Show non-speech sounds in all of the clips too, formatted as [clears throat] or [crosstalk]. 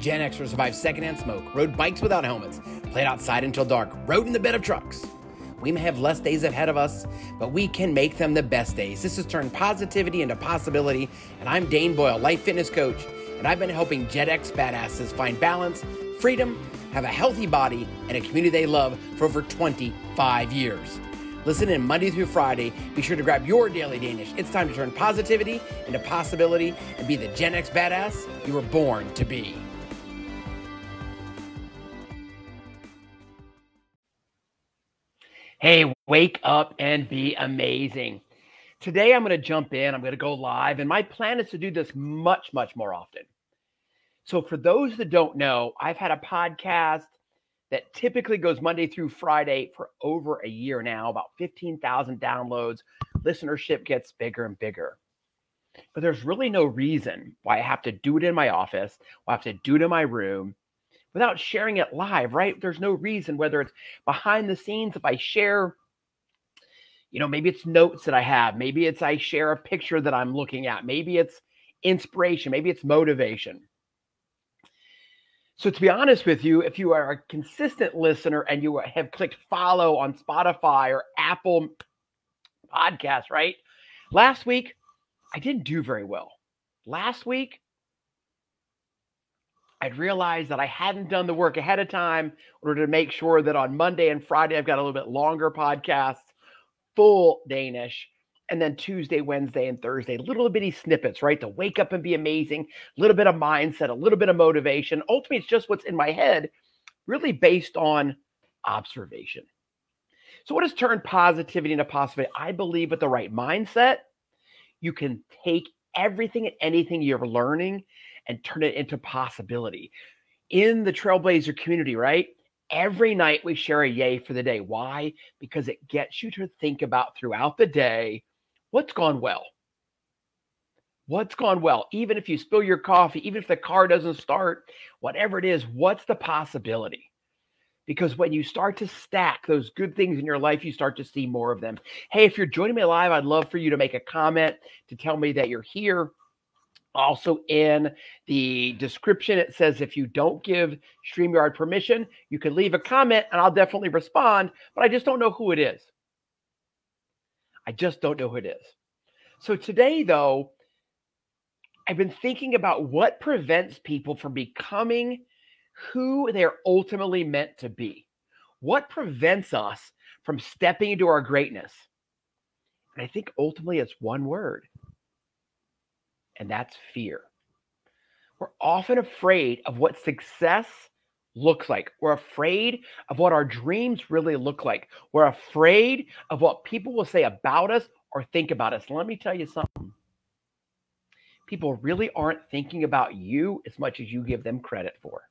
Gen Xers survived secondhand smoke, rode bikes without helmets, played outside until dark, rode in the bed of trucks. We may have less days ahead of us, but we can make them the best days. This has turned positivity into possibility, and I'm Dane Boyle, life fitness coach, and I've been helping Gen X badasses find balance, freedom, have a healthy body, and a community they love for over 25 years. Listen in Monday through Friday. Be sure to grab your daily Danish. It's time to turn positivity into possibility and be the Gen X badass you were born to be. Hey, wake up and be amazing. Today I'm going to jump in, I'm going to go live, and my plan is to do this much, much more often. So, for those that don't know, I've had a podcast that typically goes Monday through Friday for over a year now, about 15,000 downloads. Listenership gets bigger and bigger. But there's really no reason why I have to do it in my office, why I have to do it in my room without sharing it live, right? There's no reason, whether it's behind the scenes, if I share, you know, maybe it's notes that I have, maybe it's I share a picture that I'm looking at, maybe it's inspiration, maybe it's motivation. So, to be honest with you, if you are a consistent listener and you have clicked follow on Spotify or Apple Podcasts, right? Last week, I didn't do very well. Last week, I'd realized that I hadn't done the work ahead of time in order to make sure that on Monday and Friday, I've got a little bit longer podcasts, full Danish and then Tuesday, Wednesday, and Thursday, little bitty snippets, right? To wake up and be amazing, a little bit of mindset, a little bit of motivation. Ultimately, it's just what's in my head, really based on observation. So, what has turned positivity into possibility? I believe with the right mindset, you can take everything and anything you're learning and turn it into possibility. In the Trailblazer community, right? Every night we share a yay for the day. Why? Because it gets you to think about throughout the day what's gone well? What's gone well? Even if you spill your coffee, even if the car doesn't start, whatever it is, what's the possibility? Because when you start to stack those good things in your life, you start to see more of them. Hey, if you're joining me live, I'd love for you to make a comment to tell me that you're here. Also, in the description, it says if you don't give StreamYard permission, you can leave a comment and I'll definitely respond, but I just don't know who it is. I just don't know who it is. So today, though, I've been thinking about what prevents people from becoming who they're ultimately meant to be. What prevents us from stepping into our greatness? And I think ultimately it's one word, and that's fear. We're often afraid of what success looks like. We're afraid of what our dreams really look like. We're afraid of what people will say about us or think about us. Let me tell you something. People really aren't thinking about you as much as you give them credit for.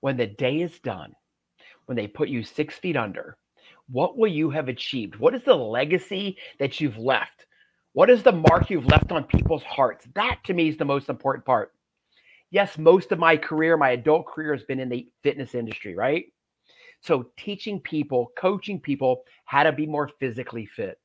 When the day is done, when they put you six feet under, what will you have achieved? What is the legacy that you've left? What is the mark you've left on people's hearts? That to me is the most important part yes, most of my career, my adult career has been in the fitness industry, right? So teaching people, coaching people how to be more physically fit.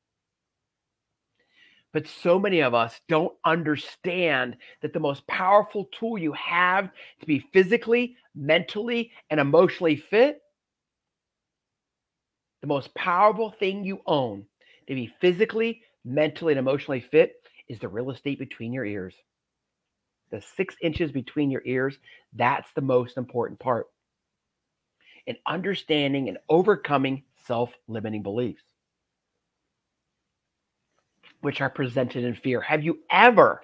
But so many of us don't understand that the most powerful tool you have to be physically, mentally, and emotionally fit, the most powerful thing you own to be physically, mentally, and emotionally fit is the real estate between your ears the six inches between your ears, that's the most important part. In understanding and overcoming self limiting beliefs, which are presented in fear. Have you ever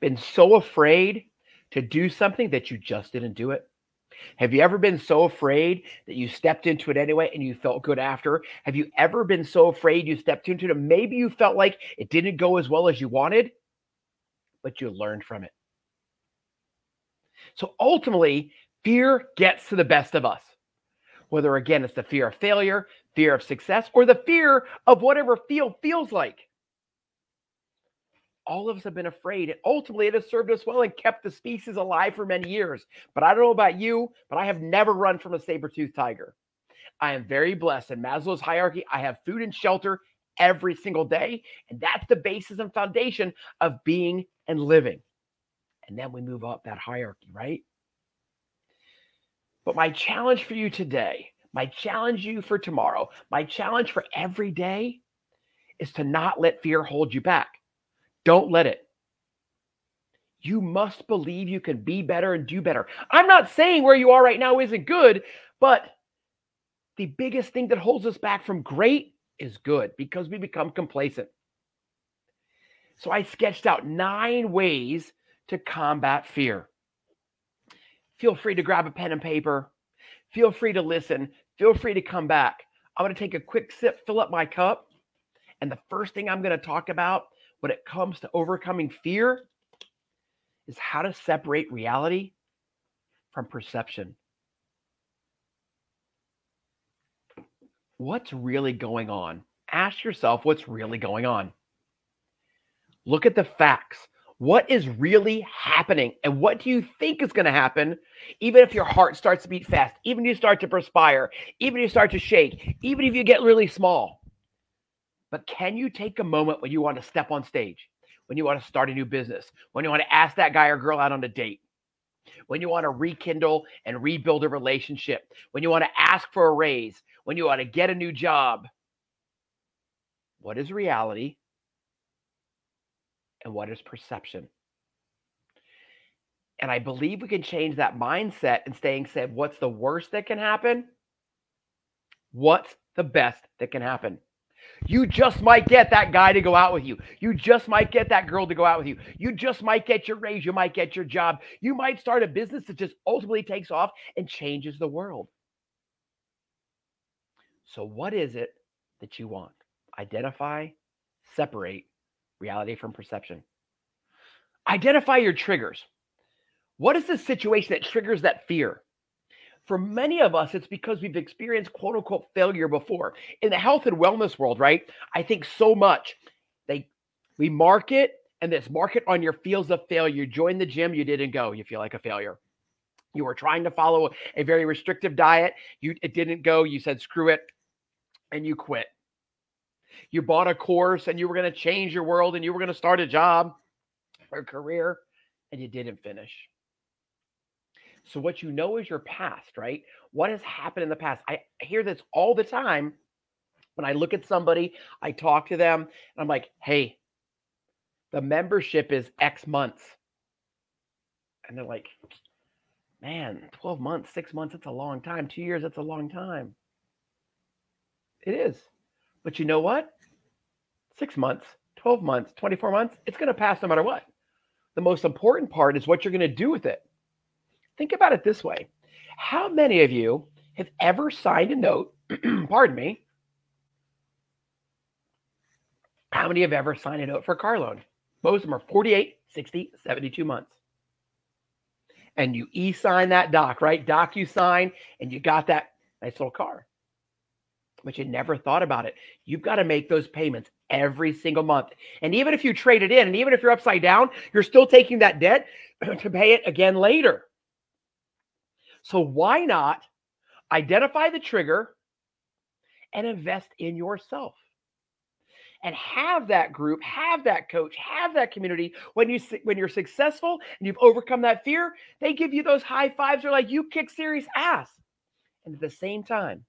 been so afraid to do something that you just didn't do it? Have you ever been so afraid that you stepped into it anyway and you felt good after? Have you ever been so afraid you stepped into it? Maybe you felt like it didn't go as well as you wanted but you learned from it. So ultimately, fear gets to the best of us. Whether again it's the fear of failure, fear of success, or the fear of whatever feel feels like. All of us have been afraid, and ultimately it has served us well and kept the species alive for many years. But I don't know about you, but I have never run from a saber-toothed tiger. I am very blessed. In Maslow's hierarchy, I have food and shelter every single day. And that's the basis and foundation of being and living. And then we move up that hierarchy, right? But my challenge for you today, my challenge you for tomorrow, my challenge for every day is to not let fear hold you back. Don't let it. You must believe you can be better and do better. I'm not saying where you are right now isn't good, but the biggest thing that holds us back from great is good because we become complacent. So I sketched out nine ways to combat fear. Feel free to grab a pen and paper. Feel free to listen. Feel free to come back. I'm going to take a quick sip, fill up my cup. And the first thing I'm going to talk about when it comes to overcoming fear is how to separate reality from perception. What's really going on? Ask yourself what's really going on. Look at the facts. What is really happening? And what do you think is going to happen, even if your heart starts to beat fast, even if you start to perspire, even if you start to shake, even if you get really small? But can you take a moment when you want to step on stage, when you want to start a new business, when you want to ask that guy or girl out on a date, when you want to rekindle and rebuild a relationship, when you want to ask for a raise, when you want to get a new job? What is reality? and what is perception. And I believe we can change that mindset and staying said, what's the worst that can happen? What's the best that can happen? You just might get that guy to go out with you. You just might get that girl to go out with you. You just might get your raise. You might get your job. You might start a business that just ultimately takes off and changes the world. So, what is it that you want? Identify, separate, reality from perception. Identify your triggers. What is the situation that triggers that fear? For many of us, it's because we've experienced quote unquote failure before. In the health and wellness world, right? I think so much. They we market and this market on your feels of failure. You join the gym, you didn't go, you feel like a failure. You were trying to follow a very restrictive diet, you it didn't go, you said screw it, and you quit. You bought a course and you were going to change your world and you were going to start a job or career and you didn't finish. So, what you know is your past, right? What has happened in the past? I hear this all the time when I look at somebody, I talk to them, and I'm like, hey, the membership is X months. And they're like, man, 12 months, six months, it's a long time. Two years, it's a long time. It is. But you know what? Six months, 12 months, 24 months, it's going to pass no matter what. The most important part is what you're going to do with it. Think about it this way How many of you have ever signed a note? [clears throat] pardon me. How many have ever signed a note for a car loan? Most of them are 48, 60, 72 months. And you e sign that doc, right? Doc you sign, and you got that nice little car but you never thought about it. You've got to make those payments every single month. And even if you trade it in, and even if you're upside down, you're still taking that debt [clears throat] to pay it again later. So why not identify the trigger and invest in yourself? And have that group, have that coach, have that community. When you when you're successful and you've overcome that fear, they give you those high fives. They're like, "You kick serious ass." And at the same time,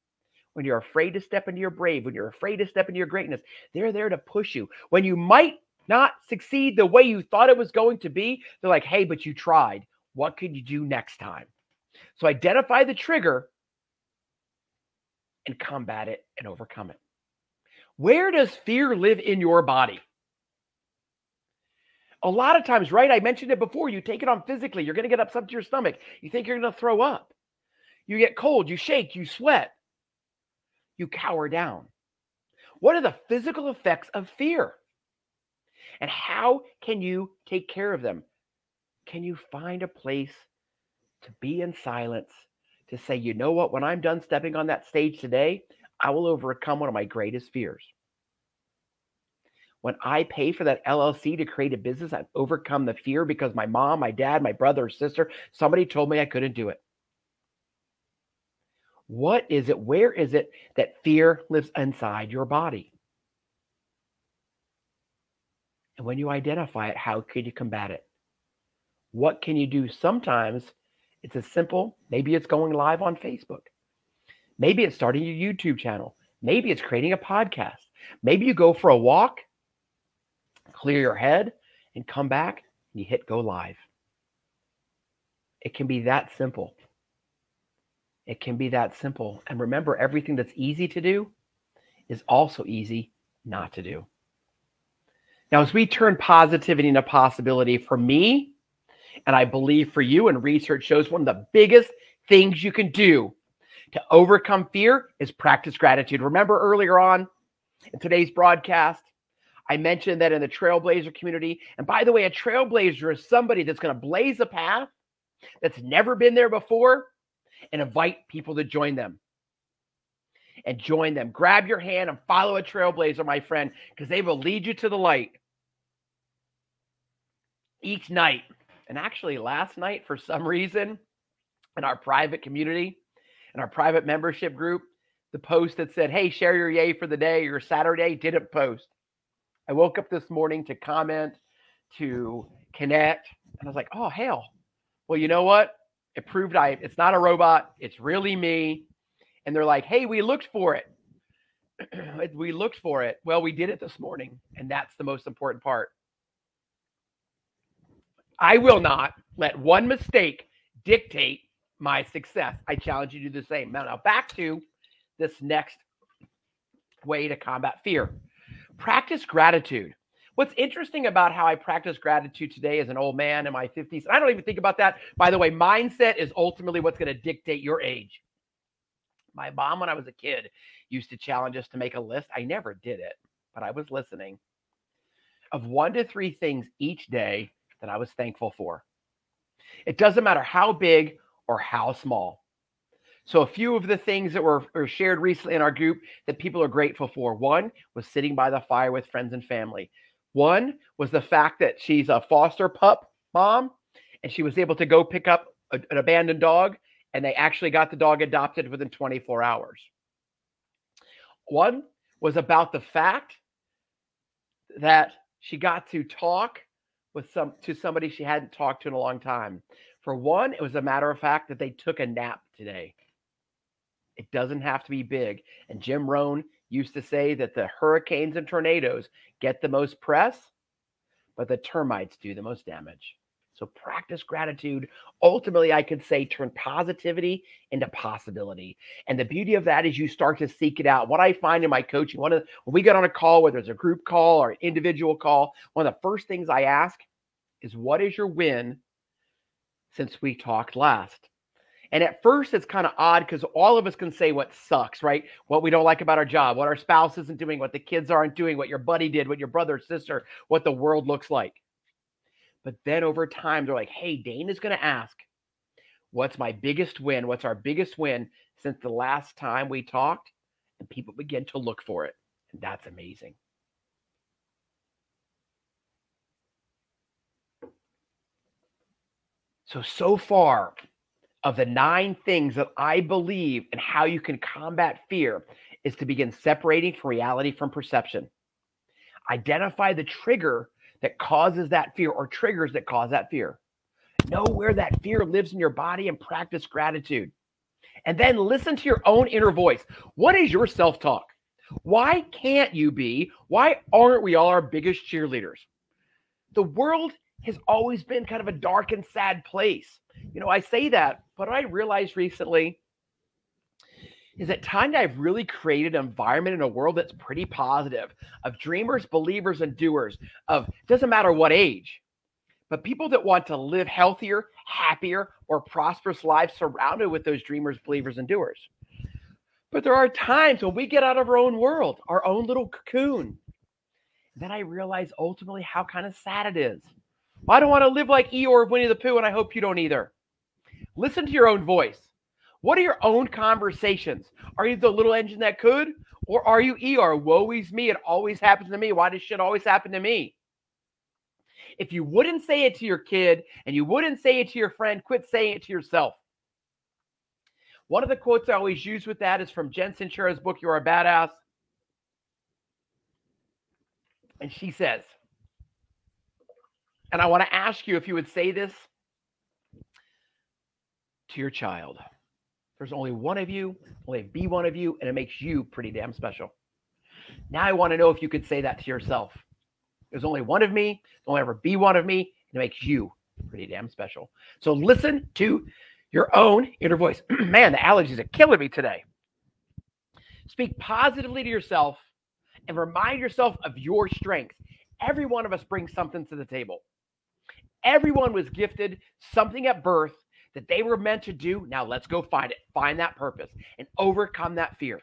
when you're afraid to step into your brave, when you're afraid to step into your greatness, they're there to push you. When you might not succeed the way you thought it was going to be, they're like, hey, but you tried. What could you do next time? So identify the trigger and combat it and overcome it. Where does fear live in your body? A lot of times, right? I mentioned it before. You take it on physically. You're going to get upset to your stomach. You think you're going to throw up. You get cold. You shake. You sweat you cower down. What are the physical effects of fear? And how can you take care of them? Can you find a place to be in silence, to say, you know what, when I'm done stepping on that stage today, I will overcome one of my greatest fears. When I pay for that LLC to create a business, I've overcome the fear because my mom, my dad, my brother sister, somebody told me I couldn't do it. What is it? Where is it that fear lives inside your body? And when you identify it, how could you combat it? What can you do? Sometimes it's as simple. Maybe it's going live on Facebook. Maybe it's starting your YouTube channel. Maybe it's creating a podcast. Maybe you go for a walk, clear your head, and come back and you hit go live. It can be that simple. It can be that simple. And remember, everything that's easy to do is also easy not to do. Now, as we turn positivity into possibility for me, and I believe for you, and research shows one of the biggest things you can do to overcome fear is practice gratitude. Remember earlier on in today's broadcast, I mentioned that in the trailblazer community, and by the way, a trailblazer is somebody that's going to blaze a path that's never been there before and invite people to join them. And join them. Grab your hand and follow a trailblazer, my friend, because they will lead you to the light each night. And actually, last night, for some reason, in our private community, in our private membership group, the post that said, Hey, share your yay for the day, your Saturday didn't post. I woke up this morning to comment, to connect, and I was like, Oh, hell. Well, you know what? It proved I it's not a robot, it's really me. And they're like, Hey, we looked for it. [clears throat] we looked for it. Well, we did it this morning, and that's the most important part. I will not let one mistake dictate my success. I challenge you to do the same. Now, now back to this next way to combat fear. Practice gratitude. What's interesting about how I practice gratitude today as an old man in my 50s, and I don't even think about that. By the way, mindset is ultimately what's going to dictate your age. My mom, when I was a kid, used to challenge us to make a list. I never did it, but I was listening of one to three things each day that I was thankful for. It doesn't matter how big or how small. So, a few of the things that were, were, shared recently in our group that people are grateful for one was sitting by the fire with friends and family. One was the fact that she's a foster pup mom and she was able to go pick up a, an abandoned dog and they actually got the dog adopted within 24 hours. One was about the fact that she got to talk with some to somebody she hadn't talked to in a long time. For one, it was a matter of fact that they took a nap today. It doesn't have to be big. And Jim Rohn used to say that the hurricanes and tornadoes get the most press, but the termites do the most damage. So practice gratitude. Ultimately, I could say turn positivity into possibility. And the beauty of that is you start to seek it out. What I find in my coaching, one of the, when we get on a call, whether it's a group call or an individual call, one of the first things I ask is what is your win since we talked last? And at first, it's kind of odd because all of us can say what sucks, right? What we don't like about our job, what our spouse isn't doing, what the kids aren't doing, what your buddy did, what your brother sister, what the world looks like. But then over time, they're like, hey, Dane is going to ask, what's my biggest win? What's our biggest win since the last time we talked? And people begin to look for it. And that's amazing. So, so far of the nine things that I believe and how you can combat fear is to begin separating from reality from perception. Identify the trigger that causes that fear or triggers that cause that fear. Know where that fear lives in your body and practice gratitude. And then listen to your own inner voice. What is your self talk? Why can't you be? Why aren't we all our biggest cheerleaders? The world has always been kind of a dark and sad place. You know, I say that, but I realized recently is that time I've really created an environment in a world that's pretty positive of dreamers, believers, and doers of doesn't matter what age, but people that want to live healthier, happier, or prosperous lives surrounded with those dreamers, believers, and doers. But there are times when we get out of our own world, our own little cocoon. Then I realize ultimately how kind of sad it is. I don't want to live like Eeyore of Winnie the Pooh, and I hope you don't either. Listen to your own voice. What are your own conversations? Are you the little engine that could? Or are you Eeyore? Woe is me. It always happens to me. Why does shit always happen to me? If you wouldn't say it to your kid and you wouldn't say it to your friend, quit saying it to yourself. One of the quotes I always use with that is from Jen Sincero's book, You're a Badass. And she says, and I want to ask you if you would say this to your child. There's only one of you, only be one of you, and it makes you pretty damn special. Now I want to know if you could say that to yourself. There's only one of me, there'll ever be one of me, and it makes you pretty damn special. So listen to your own inner voice. [clears throat] Man, the allergies are killing me today. Speak positively to yourself and remind yourself of your strengths. Every one of us brings something to the table. Everyone was gifted something at birth that they were meant to do. Now let's go find it, find that purpose, and overcome that fear.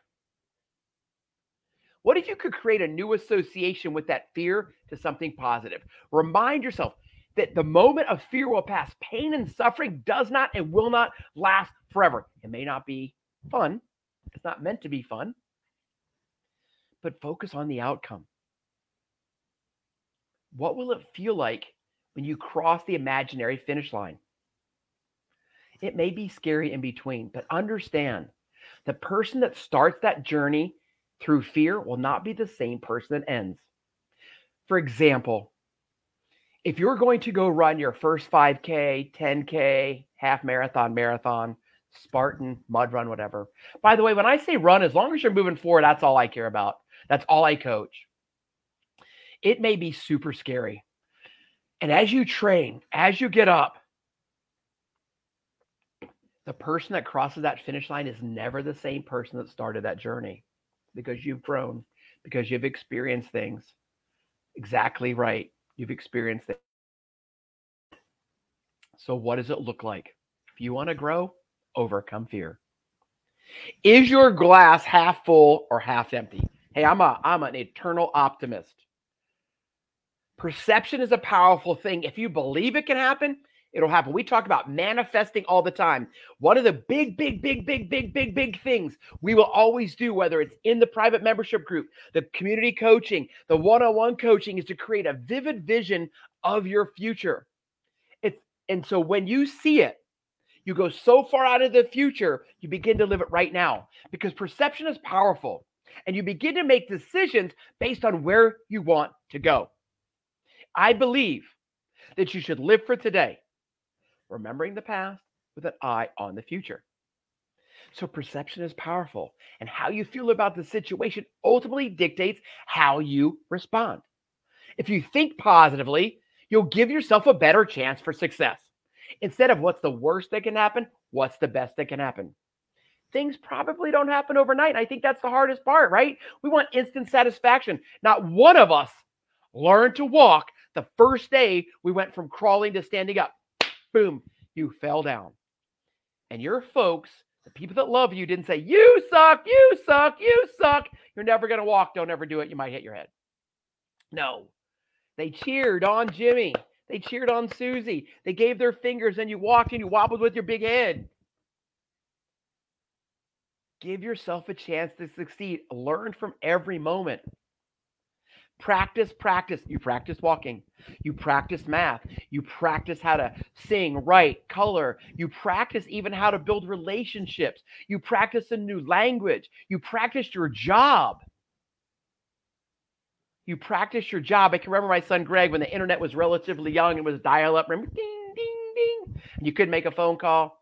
What if you could create a new association with that fear to something positive? Remind yourself that the moment of fear will pass. Pain and suffering does not and will not last forever. It may not be fun, it's not meant to be fun, but focus on the outcome. What will it feel like when you cross the imaginary finish line? It may be scary in between, but understand the person that starts that journey through fear will not be the same person that ends. For example, if you're going to go run your first 5K, 10K, half marathon, marathon, Spartan, mud run, whatever. By the way, when I say run, as long as you're moving forward, that's all I care about. That's all I coach. It may be super scary. And as you train, as you get up, the person that crosses that finish line is never the same person that started that journey because you've grown, because you've experienced things. Exactly right. You've experienced it. So, what does it look like? If you want to grow, overcome fear. Is your glass half full or half empty? Hey, I'm a I'm an eternal optimist. Perception is a powerful thing. If you believe it can happen, it'll happen. We talk about manifesting all the time. One of the big, big, big, big, big, big, big things we will always do, whether it's in the private membership group, the community coaching, the one on one coaching, is to create a vivid vision of your future. It's, and so when you see it, you go so far out of the future, you begin to live it right now because perception is powerful and you begin to make decisions based on where you want to go. I believe that you should live for today remembering the past with an eye on the future. So perception is powerful, and how you feel about the situation ultimately dictates how you respond. If you think positively, you'll give yourself a better chance for success. Instead of what's the worst that can happen, what's the best that can happen? Things probably don't happen overnight. I think that's the hardest part, right? We want instant satisfaction. Not one of us learned to walk the first day we went from crawling to standing up boom, you fell down. And your folks, the people that love you, didn't say, You suck, you suck, you suck. You're never going to walk. Don't ever do it. You might hit your head. No. They cheered on Jimmy. They cheered on Susie. They gave their fingers and you walked and you wobbled with your big head. Give yourself a chance to succeed. Learn from every moment. Practice, practice. You practice walking. You practice math. You practice how to sing, write, color. You practice even how to build relationships. You practice a new language. You practice your job. You practice your job. I can remember my son Greg when the internet was relatively young and was dial up. Remember, ding, ding, ding. And you couldn't make a phone call.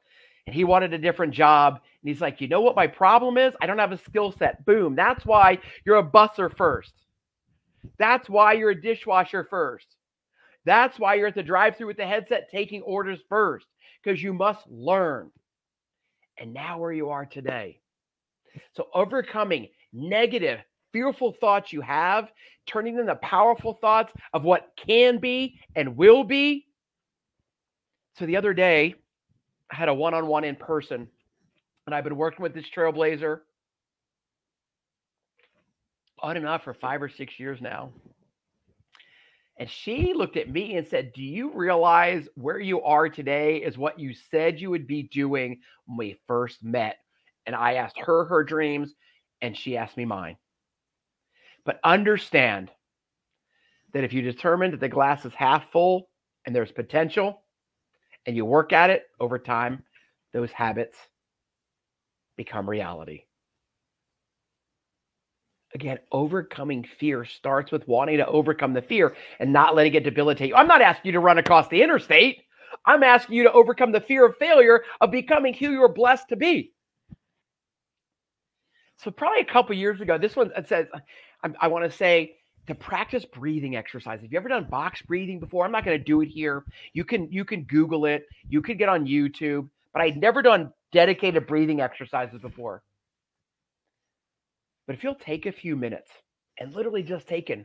And he wanted a different job. And he's like, you know what my problem is? I don't have a skill set. Boom. That's why you're a busser first. That's why you're a dishwasher first. That's why you're at the drive through with the headset taking orders first, because you must learn. And now, where you are today. So, overcoming negative, fearful thoughts you have, turning them to powerful thoughts of what can be and will be. So, the other day, I had a one on one in person, and I've been working with this trailblazer on and off for five or six years now. And she looked at me and said, Do you realize where you are today is what you said you would be doing when we first met? And I asked her her dreams, and she asked me mine. But understand that if you determine that the glass is half full and there's potential, and you work at it over time, those habits become reality again, overcoming fear starts with wanting to overcome the fear and not letting it debilitate you. I'm not asking you to run across the interstate. I'm asking you to overcome the fear of failure of becoming who you're blessed to be. So probably a couple years ago, this one says, I, I want to say to practice breathing exercise. Have you ever done box breathing before? I'm not going to do it here. You can you can Google it. You can get on YouTube. But I'd never done dedicated breathing exercises before. But if you'll take a few minutes and literally just taking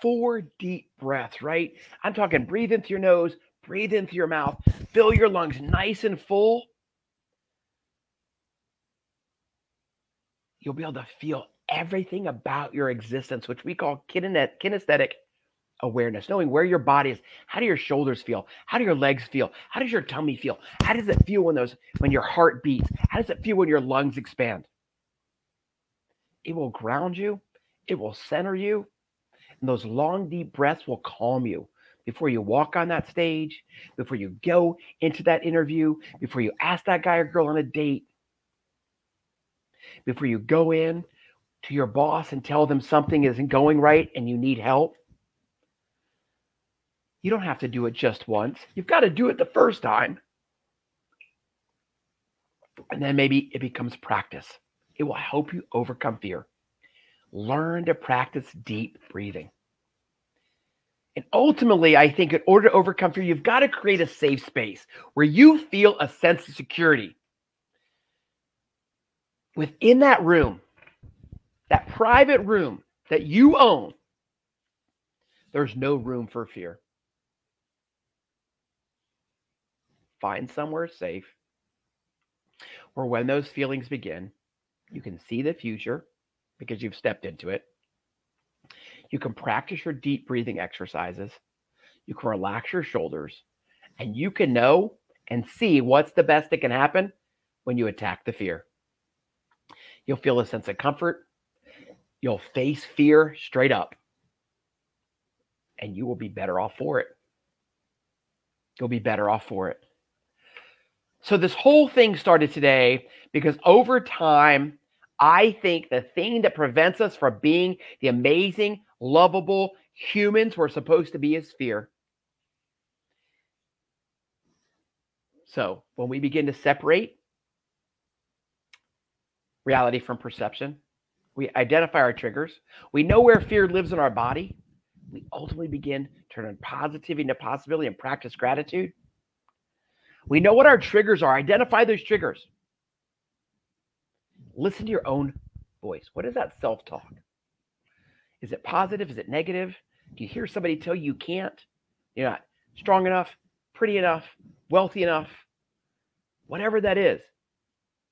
four deep breaths, right? I'm talking breathe into your nose, breathe into your mouth, fill your lungs nice and full. You'll be able to feel everything about your existence, which we call kinesthetic awareness, knowing where your body is. How do your shoulders feel? How do your legs feel? How does your tummy feel? How does it feel when those when your heart beats? How does it feel when your lungs expand? It will ground you, it will center you, and those long deep breaths will calm you before you walk on that stage, before you go into that interview, before you ask that guy or girl on a date, before you go in to your boss and tell them something isn't going right and you need help. You don't have to do it just once. You've got to do it the first time. And then maybe it becomes practice. It will help you overcome fear. Learn to practice deep breathing. And ultimately, I think in order to overcome fear, you've got to create a safe space where you feel a sense of security. Within that room, that private room that you own, there's no room for fear. Find somewhere safe where when those feelings begin, you can see the future because you've stepped into it. You can practice your deep breathing exercises. You can relax your shoulders and you can know and see what's the best that can happen when you attack the fear. You'll feel a sense of comfort You'll face fear straight up, and you will be better off for it. You'll be better off for it. So, this whole thing started today because over time, I think the thing that prevents us from being the amazing, lovable humans we're supposed to be is fear. So, when we begin to separate reality from perception, we identify our triggers. We know where fear lives in our body. We ultimately begin to turn positivity into possibility and practice gratitude. We know what our triggers are. Identify those triggers. Listen to your own voice. What is that self talk? Is it positive? Is it negative? Do you hear somebody tell you you can't? You're not strong enough, pretty enough, wealthy enough, whatever that is.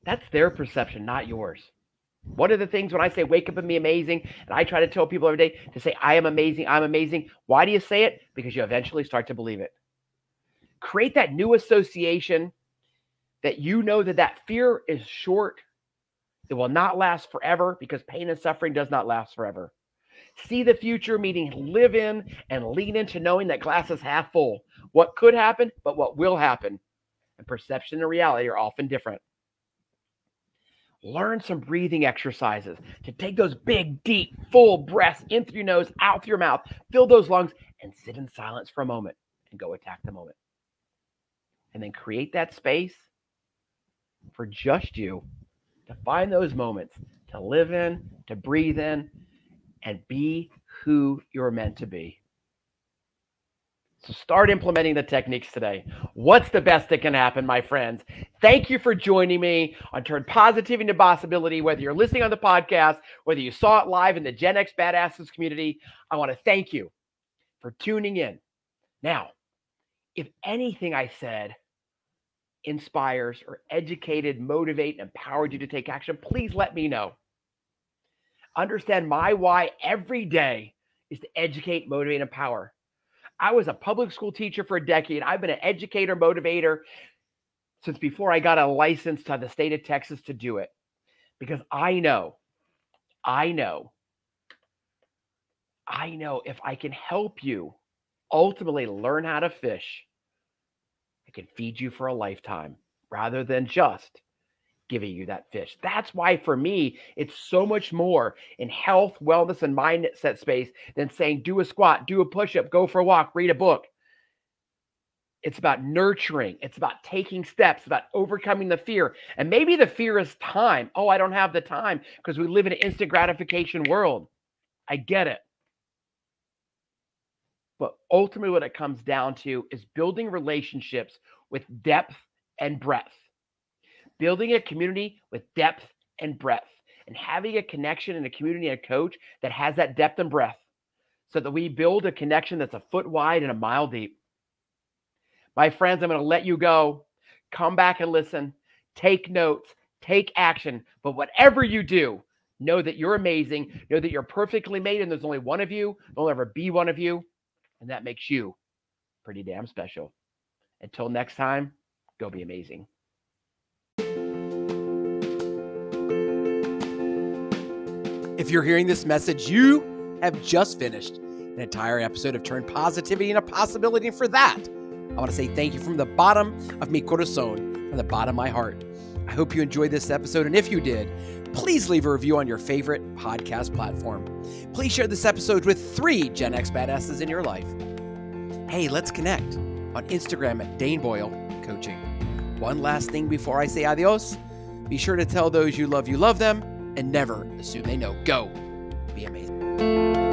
That's their perception, not yours. One of the things when I say wake up and be amazing, and I try to tell people every day to say, I am amazing, I'm amazing. Why do you say it? Because you eventually start to believe it. Create that new association that you know that that fear is short. It will not last forever because pain and suffering does not last forever. See the future, meaning live in and lean into knowing that glass is half full. What could happen, but what will happen. And perception and reality are often different learn some breathing exercises to take those big, deep, full breaths in through your nose, out through your mouth, fill those lungs, and sit in silence for a moment and go attack the moment. And then create that space for just you to find those moments to live in, to breathe in, and be who you're meant to be. So start implementing the techniques today. What's the best that can happen, my friends? Thank you for joining me on Turn Positivity into Possibility. Whether you're listening on the podcast, whether you saw it live in the Gen X Badasses community, I want to thank you for tuning in. Now, if anything I said inspires or educated, motivate, and empowered you to take action, please let me know. Understand my why every day is to educate, motivate, and empower. I was a public school teacher for a decade. I've been an educator, motivator since before I got a license to the state of Texas to do it. Because I know, I know, I know if I can help you ultimately learn how to fish, I can feed you for a lifetime rather than just giving you that fish. That's why for me, it's so much more in health, wellness, and mindset space than saying do a squat, do a push up, go for a walk, read a book. It's about nurturing. It's about taking steps, about overcoming the fear. And maybe the fear is time. Oh, I don't have the time because we live in an instant gratification world. I get it. But ultimately, what it comes down to is building relationships with depth and breadth, building a community with depth and breadth, and having a connection and a community and a coach that has that depth and breadth so that we build a connection that's a foot wide and a mile deep. My friends, I'm going to let you go. Come back and listen, take notes, take action. But whatever you do, know that you're amazing. Know that you're perfectly made and there's only one of you. There'll ever be one of you. And that makes you pretty damn special. Until next time, go be amazing. If you're hearing this message, you have just finished an entire episode of Turn Positivity into Possibility. And for that, I want to say thank you from the bottom of mi corazón, from the bottom of my heart. I hope you enjoyed this episode. And if you did, please leave a review on your favorite podcast platform. Please share this episode with three Gen X badasses in your life. Hey, let's connect on Instagram at Dane Boyle Coaching. One last thing before I say adios be sure to tell those you love you love them and never assume they know. Go be amazing.